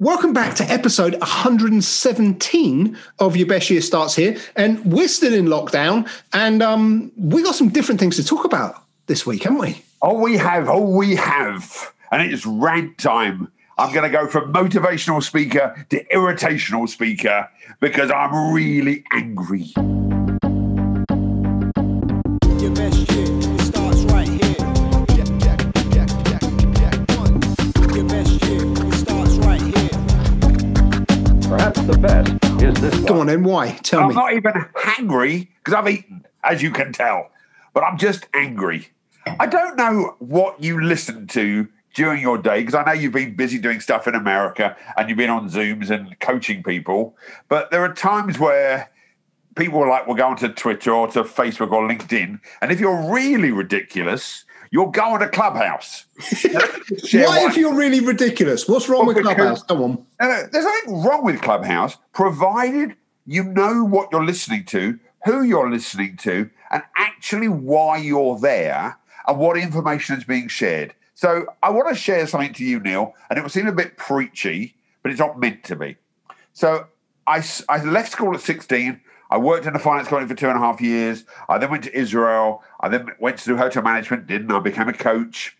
Welcome back to episode 117 of Your Best Year Starts Here. And we're still in lockdown, and um, we got some different things to talk about this week, haven't we? Oh, we have. Oh, we have. And it's rant time. I'm going to go from motivational speaker to irritational speaker because I'm really angry. Best is this Go one. on then, why? Tell me. I'm not even hangry because I've eaten, as you can tell, but I'm just angry. I don't know what you listen to during your day because I know you've been busy doing stuff in America and you've been on Zooms and coaching people, but there are times where people are like will go onto Twitter or to Facebook or LinkedIn, and if you're really ridiculous, you'll go on a clubhouse. Why, if you're really ridiculous? What's wrong Well, with Clubhouse? Come on. no, no, uh, there's nothing wrong with Clubhouse, provided you know what you're listening to, who you're listening to, and actually why you're there and what information is being shared. So I want to share something to you, Neil, and it will seem a bit preachy, but it's not meant to be. So I, I left school at 16. I worked in a finance company for two and a half years. I then went to Israel. I then went to do hotel management, didn't I? became a coach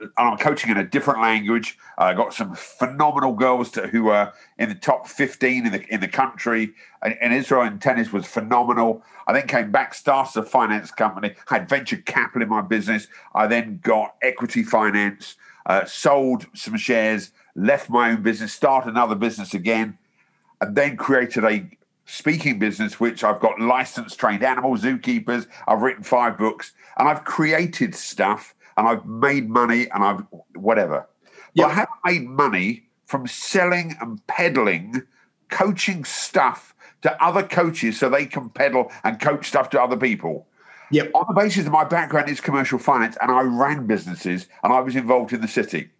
and I'm coaching in a different language. I got some phenomenal girls to, who were in the top 15 in the in the country. And, and Israel in tennis was phenomenal. I then came back, started a finance company, had venture capital in my business. I then got equity finance, uh, sold some shares, left my own business, started another business again, and then created a speaking business, which I've got licensed trained animal zookeepers. I've written five books and I've created stuff and I've made money and I've whatever. But I haven't made money from selling and peddling coaching stuff to other coaches so they can peddle and coach stuff to other people. Yep. On the basis of my background is commercial finance and I ran businesses and I was involved in the city.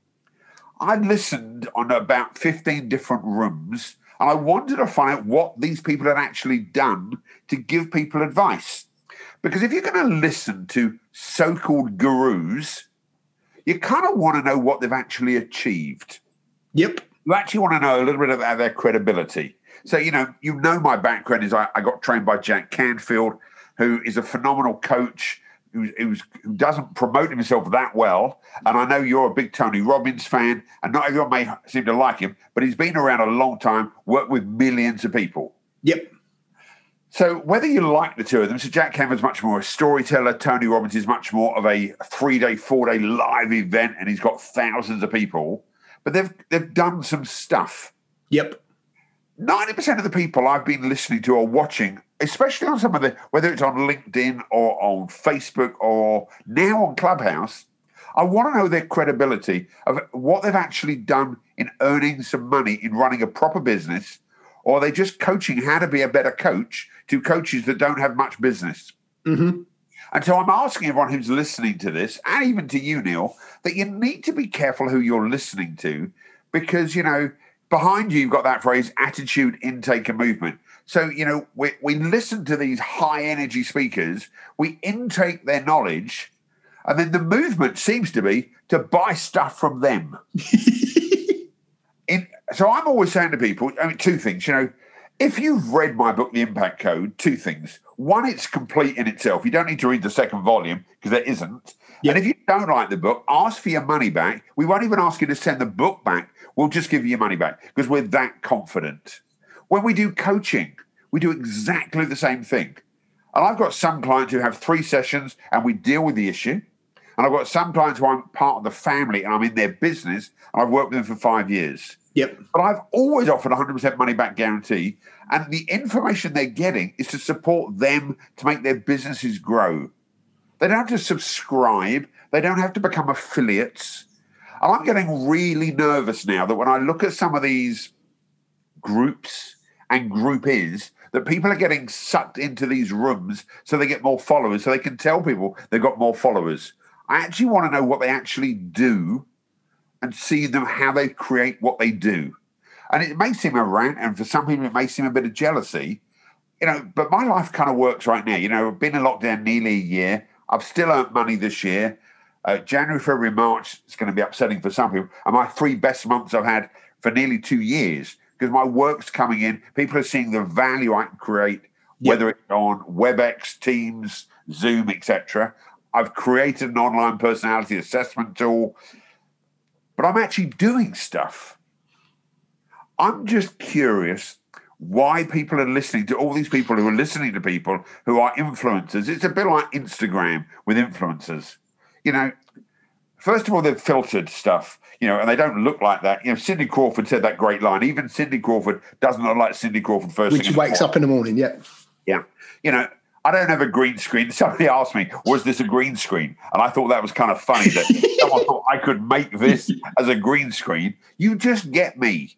I listened on about 15 different rooms and I wanted to find out what these people had actually done to give people advice. Because if you're going to listen to so called gurus, you kind of want to know what they've actually achieved Yep. you actually want to know a little bit about their credibility. So, you know, you know my background is I, I got trained by Jack Canfield, who is a phenomenal coach who's, who's, who doesn't promote himself that well. And I know you're a big Tony Robbins fan, and not everyone may seem to like him, but he's been around a long time, worked with millions of people. Yep. So whether you like the two of them, so Jack Canfield's much more a storyteller, Tony Robbins is much more of a three-day, four-day live event, and he's got thousands of people. But they've they've done some stuff. Yep. 90% of the people I've been listening to or watching, especially on some of the, whether it's on LinkedIn or on Facebook or now on Clubhouse, I want to know their credibility of what they've actually done in earning some money in running a proper business, or are they just coaching how to be a better coach to coaches that don't have much business. hmm And so I'm asking everyone who's listening to this, and even to you, Neil, that you need to be careful who you're listening to because, you know, behind you, you've got that phrase attitude, intake, and movement. So, you know, we, we listen to these high energy speakers, we intake their knowledge, and then the movement seems to be to buy stuff from them. in, so I'm always saying to people, I mean, two things, you know, if you've read my book, The Impact Code, two things. One, it's complete in itself. You don't need to read the second volume because there isn't. Yep. And if you don't like the book, ask for your money back. We won't even ask you to send the book back. We'll just give you your money back because we're that confident. When we do coaching, we do exactly the same thing. And I've got some clients who have three sessions and we deal with the issue. And I've got some clients who I'm part of the family and I'm in their business and I've worked with them for five years. Yep. But I've always offered 100% money back guarantee. And the information they're getting is to support them to make their businesses grow. They don't have to subscribe, they don't have to become affiliates. And I'm getting really nervous now that when I look at some of these groups and group is, that people are getting sucked into these rooms so they get more followers, so they can tell people they've got more followers. I actually want to know what they actually do and see them how they create what they do. And it may seem a rant, and for some people it may seem a bit of jealousy, you know. But my life kind of works right now. You know, I've been in lockdown nearly a year. I've still earned money this year. Uh, January, February, March is going to be upsetting for some people. And my three best months I've had for nearly two years because my work's coming in. People are seeing the value I can create, whether it's on WebEx, Teams, Zoom, etc. I've created an online personality assessment tool, but I'm actually doing stuff. I'm just curious why people are listening to all these people who are listening to people who are influencers. It's a bit like Instagram with influencers. You know, first of all, they've filtered stuff, you know, and they don't look like that. You know, Cindy Crawford said that great line. Even Cindy Crawford doesn't look like Cindy Crawford first in the wakes morning. up in the morning. Yeah. Yeah. You know, I don't have a green screen. Somebody asked me, was this a green screen? And I thought that was kind of funny that someone thought I could make this as a green screen. You just get me.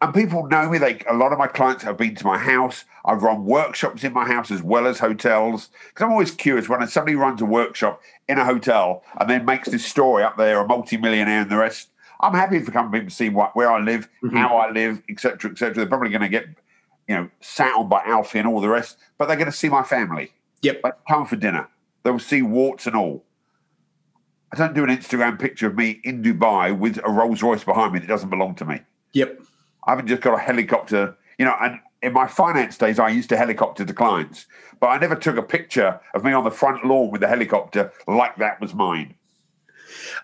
And people know me. They a lot of my clients have been to my house. I've run workshops in my house as well as hotels. Because I'm always curious when somebody runs a workshop in a hotel and then makes this story up there, a multimillionaire and the rest. I'm happy for come people to see what where I live, mm-hmm. how I live, etc., etc. They're probably going to get, you know, sat on by Alfie and all the rest, but they're going to see my family. Yep. Like come for dinner. They will see warts and all. I don't do an Instagram picture of me in Dubai with a Rolls Royce behind me that doesn't belong to me. Yep. I haven't just got a helicopter, you know, and in my finance days, I used to helicopter to clients, but I never took a picture of me on the front lawn with the helicopter like that was mine.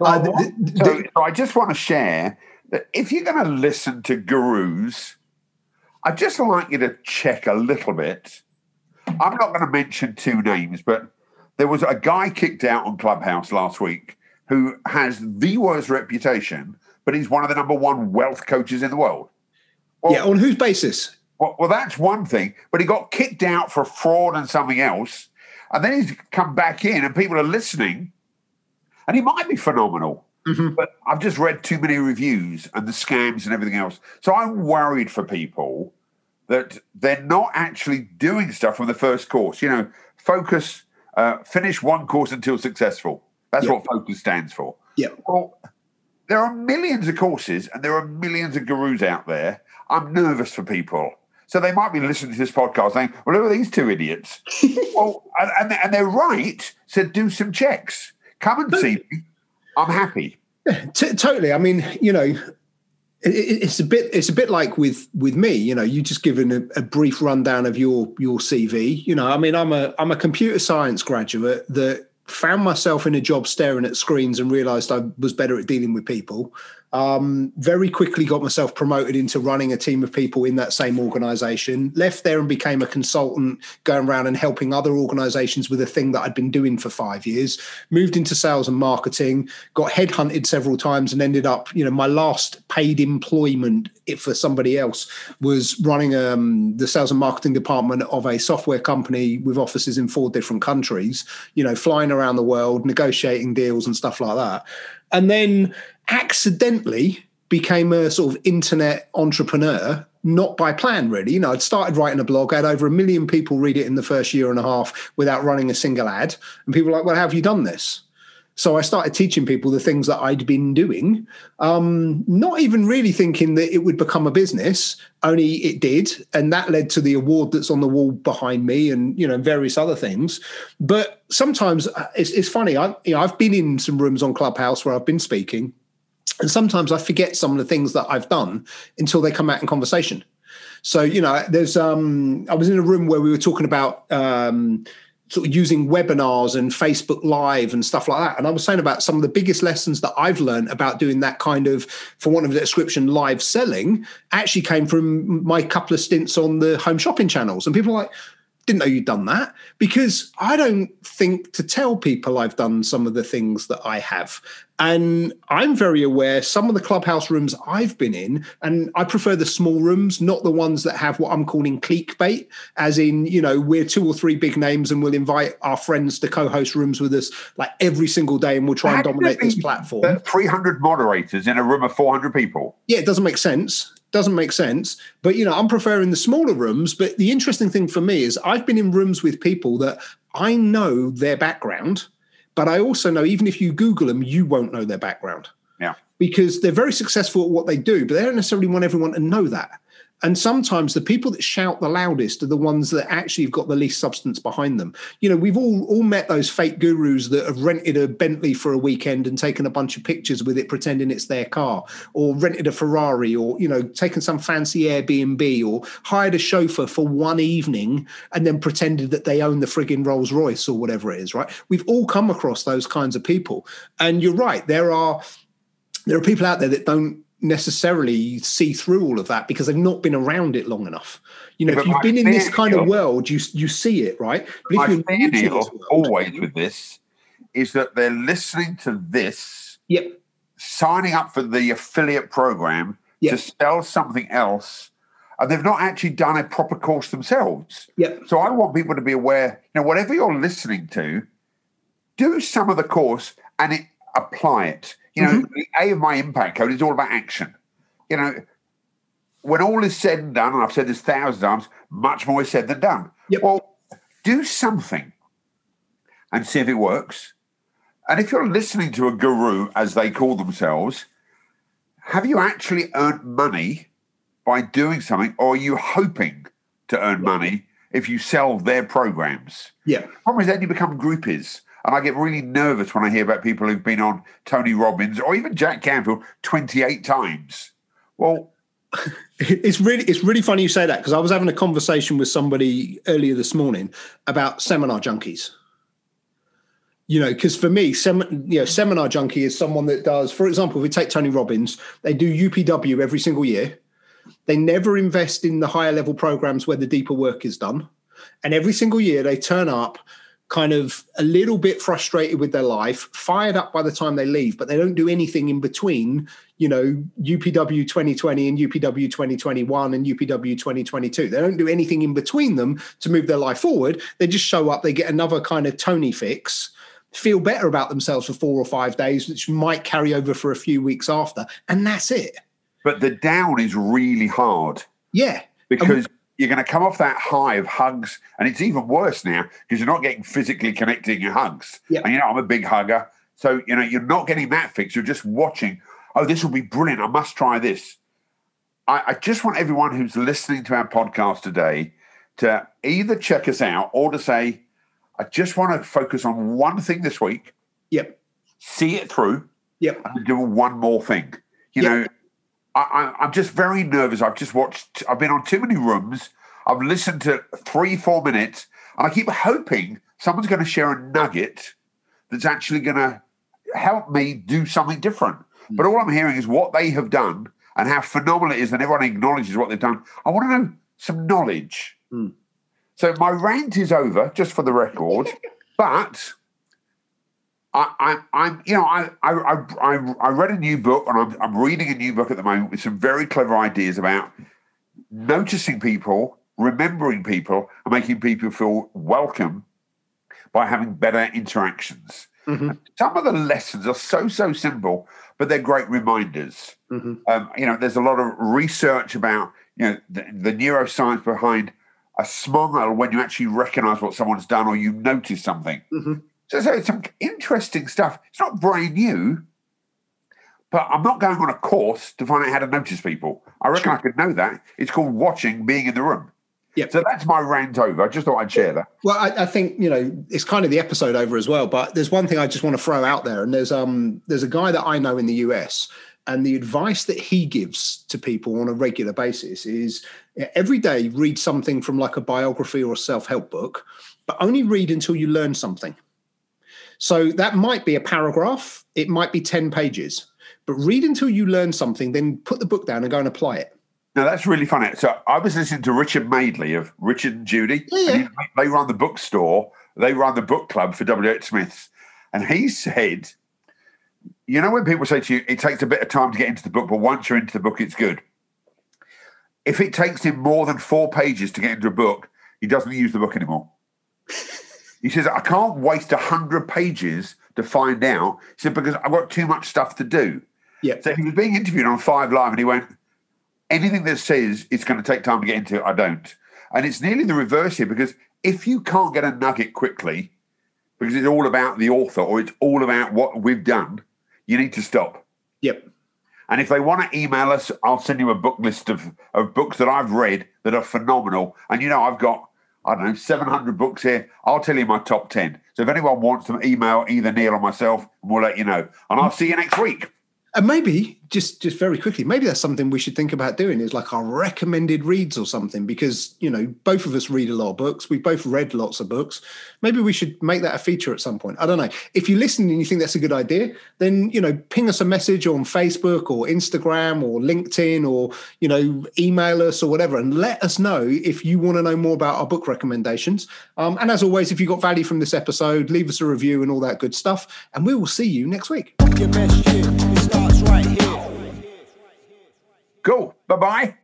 Uh, th- th- th- So, so I just want to share that if you're going to listen to gurus, I'd just like you to check a little bit. I'm not going to mention two names, but there was a guy kicked out on Clubhouse last week who has the worst reputation, but he's one of the number one wealth coaches in the world. Well, yeah. On whose basis? well, well, that's one thing, but he got kicked out for fraud and something else. And then he's come back in, and people are listening, and he might be phenomenal. Mm-hmm. But I've just read too many reviews and the scams and everything else. So I'm worried for people that they're not actually doing stuff from the first course. You know, focus, uh, finish one course until successful. That's Yeah. what focus stands for. Yeah. Well, there are millions of courses and there are millions of gurus out there. I'm nervous for people. So they might be listening to this podcast saying, well, who are these two idiots? well, and, and, they're right. So do some checks. Come and see me. I'm happy. T- totally. I mean, you know, it's a bit it's a bit like with with me. You know, you just given a, a brief rundown of your your CV. You know, I mean, I'm a I'm a computer science graduate that found myself in a job staring at screens and realized I was better at dealing with people. Um, very quickly got myself promoted into running a team of people in that same organization. Left there and became a consultant, going around and helping other organizations with a thing that I'd been doing for five years. Moved into sales and marketing, got headhunted several times, and ended up, you know, my last paid employment for somebody else was running um, the sales and marketing department of a software company with offices in four different countries. You know, flying around the world, negotiating deals and stuff like that and then accidentally became a sort of internet entrepreneur not by plan really. You know i'd started writing a blog. I had over a million people read it in the first year and a half without running a single ad. And people were like well how have you done this? So i started teaching people the things that i'd been doing um, not even really thinking that it would become a business only it did. And that led to the award that's on the wall behind me and you know various other things. But sometimes uh, it's, it's funny I, you know, i've been in some rooms on clubhouse where i've been speaking and sometimes i forget some of the things that i've done until they come out in conversation so you know there's um i was in a room where we were talking about um sort of using webinars and Facebook Live and stuff like that. And I was saying about some of the biggest lessons that I've learned about doing that kind of, for want of a description, live selling actually came from my couple of stints on the home shopping channels. And people are like, didn't know you'd done that because I don't think to tell people I've done some of the things that I have. And I'm very aware some of the clubhouse rooms I've been in, and I prefer the small rooms, not the ones that have what I'm calling clique bait, as in, you know, we're two or three big names and we'll invite our friends to co host rooms with us like every single day and we'll try and dominate this platform. 300 moderators in a room of 400 people. yeah, it doesn't make sense. Doesn't make sense. But you know, I'm preferring the smaller rooms. But the interesting thing for me is I've been in rooms with people that I know their background, but I also know even if you Google them, you won't know their background Yeah. because they're very successful at what they do, but they don't necessarily want everyone to know that. And sometimes the people that shout the loudest are the ones that actually have got the least substance behind them. You know, we've all all met those fake gurus that have rented a Bentley for a weekend and taken a bunch of pictures with it, pretending it's their car, or rented a Ferrari, or you know, taken some fancy Airbnb, or hired a chauffeur for one evening and then pretended that they own the frigging Rolls Royce or whatever it is. Right? We've all come across those kinds of people, and you're right. There are there are people out there that don't necessarily see through all of that because they've not been around it long enough. You know, Yeah, if you've been in this kind of world, you you see it, right? But My if you're fear, new to Neil, this world- always with this, is that they're listening to this, Yep. signing up for the affiliate program Yep. to sell something else, and they've not actually done a proper course themselves. Yep. So I want people to be aware, you know, whatever you're listening to, do some of the course and it, apply it. You know, Mm-hmm. the A of my impact code is all about action. You know, when all is said and done, and I've said this thousands of times, much more is said than done. Yep. Well, do something and see if it works. And if you're listening to a guru, as they call themselves, have you actually earned money by doing something, or are you hoping to earn money if you sell their programs? Yeah. problem is then you become groupies. And I get really nervous when I hear about people who've been on Tony Robbins or even Jack Canfield 28 times. Well, It's really it's really funny you say that because I was having a conversation with somebody earlier this morning about seminar junkies. You know, because for me, sem- you know, seminar junkie is someone that does, for example, if we take Tony Robbins, they do UPW every single year. They never invest in the higher level programs where the deeper work is done. And every single year they turn up kind of a little bit frustrated with their life, fired up by the time they leave, but they don't do anything in between, you know, UPW 2020 and UPW 2021 and UPW 2022. They don't do anything in between them to move their life forward. They just show up, they get another kind of Tony fix, feel better about themselves for four or five days, which might carry over for a few weeks after. And that's it. but the down is really hard Yeah. because you're going to come off that high of hugs. And it's even worse now because you're not getting physically connecting your hugs. And you know, I'm a big hugger. So, you know, you're not getting that fix. You're just watching, oh, this will be brilliant. I must try this. I, I just want everyone who's listening to our podcast today to either check us out or to say, I just want to focus on one thing this week, Yep. see it through, Yep. and do one more thing. You Yeah. know, I, I, I'm just very nervous. I've just watched, I've been on too many rooms. I've listened to three, four minutes, and I keep hoping someone's going to share a nugget that's actually going to help me do something different. But all I'm hearing is what they have done and how phenomenal it is, and everyone acknowledges what they've done. I want to know some knowledge. Hmm. So my rant is over, just for the record. but I, I, I'm, you know, I, I, I, I- read a new book, and I'm, I'm reading a new book at the moment with some very clever ideas about noticing people, remembering people, and making people feel welcome by having better interactions. Mhm. Some of the lessons are so so simple, but they're great reminders. Mhm. Um, you know, there's a lot of research about you know the, the neuroscience behind a smile when you actually recognise what someone's done or you notice something. Mhm. So, it's some interesting stuff. It's not brand new, but I'm not going on a course to find out how to notice people. I reckon I could know that. It's called watching being in the room. Yep. So that's my rant over. I just thought I'd share that. Well, I, I think you know it's kind of the episode over as well. But there's one thing I just want to throw out there, and there's um there's a guy that I know in the US, and the advice that he gives to people on a regular basis is every day read something from like a biography or a self help book, but only read until you learn something. So that might be a paragraph, it might be ten pages, but read until you learn something, then put the book down and go and apply it. Now that's really funny. So I was listening to Richard Madeley of Richard and Judy. Yeah, and he- they run the bookstore. They run the book club for W. H. Smiths, and he said, "You know when people say to you, it takes a bit of time to get into the book, but once you're into the book, it's good. If it takes him more than four pages to get into a book, he doesn't use the book anymore." he says, "I can't waste a hundred pages to find out." He said because I've got too much stuff to do. Yeah. So he was being interviewed on Five Live, and he went anything that says it's going to take time to get into it, I don't. And it's nearly the reverse here because if you can't get a nugget quickly, because it's all about the author or it's all about what we've done, you need to stop. Yep. And if they want to email us, I'll send you a book list of, of books that I've read that are phenomenal. And you know, I've got, I don't know, 700 books here. I'll tell you my top 10. So if anyone wants to email either Neil or myself, and we'll let you know. And I'll see you next week. And maybe just just very quickly, maybe that's something we should think about doing is like our recommended reads or something because you know both of us read a lot of books. We both read lots of books. Maybe we should make that a feature at some point. I don't know. If you listen and you think that's a good idea, then you know ping us a message on Facebook or Instagram or LinkedIn or you know email us or whatever and let us know if you want to know more about our book recommendations. Um, and as always, if you got value from this episode, leave us a review and all that good stuff. And we will see you next week. Right here. Cool. Bye bye.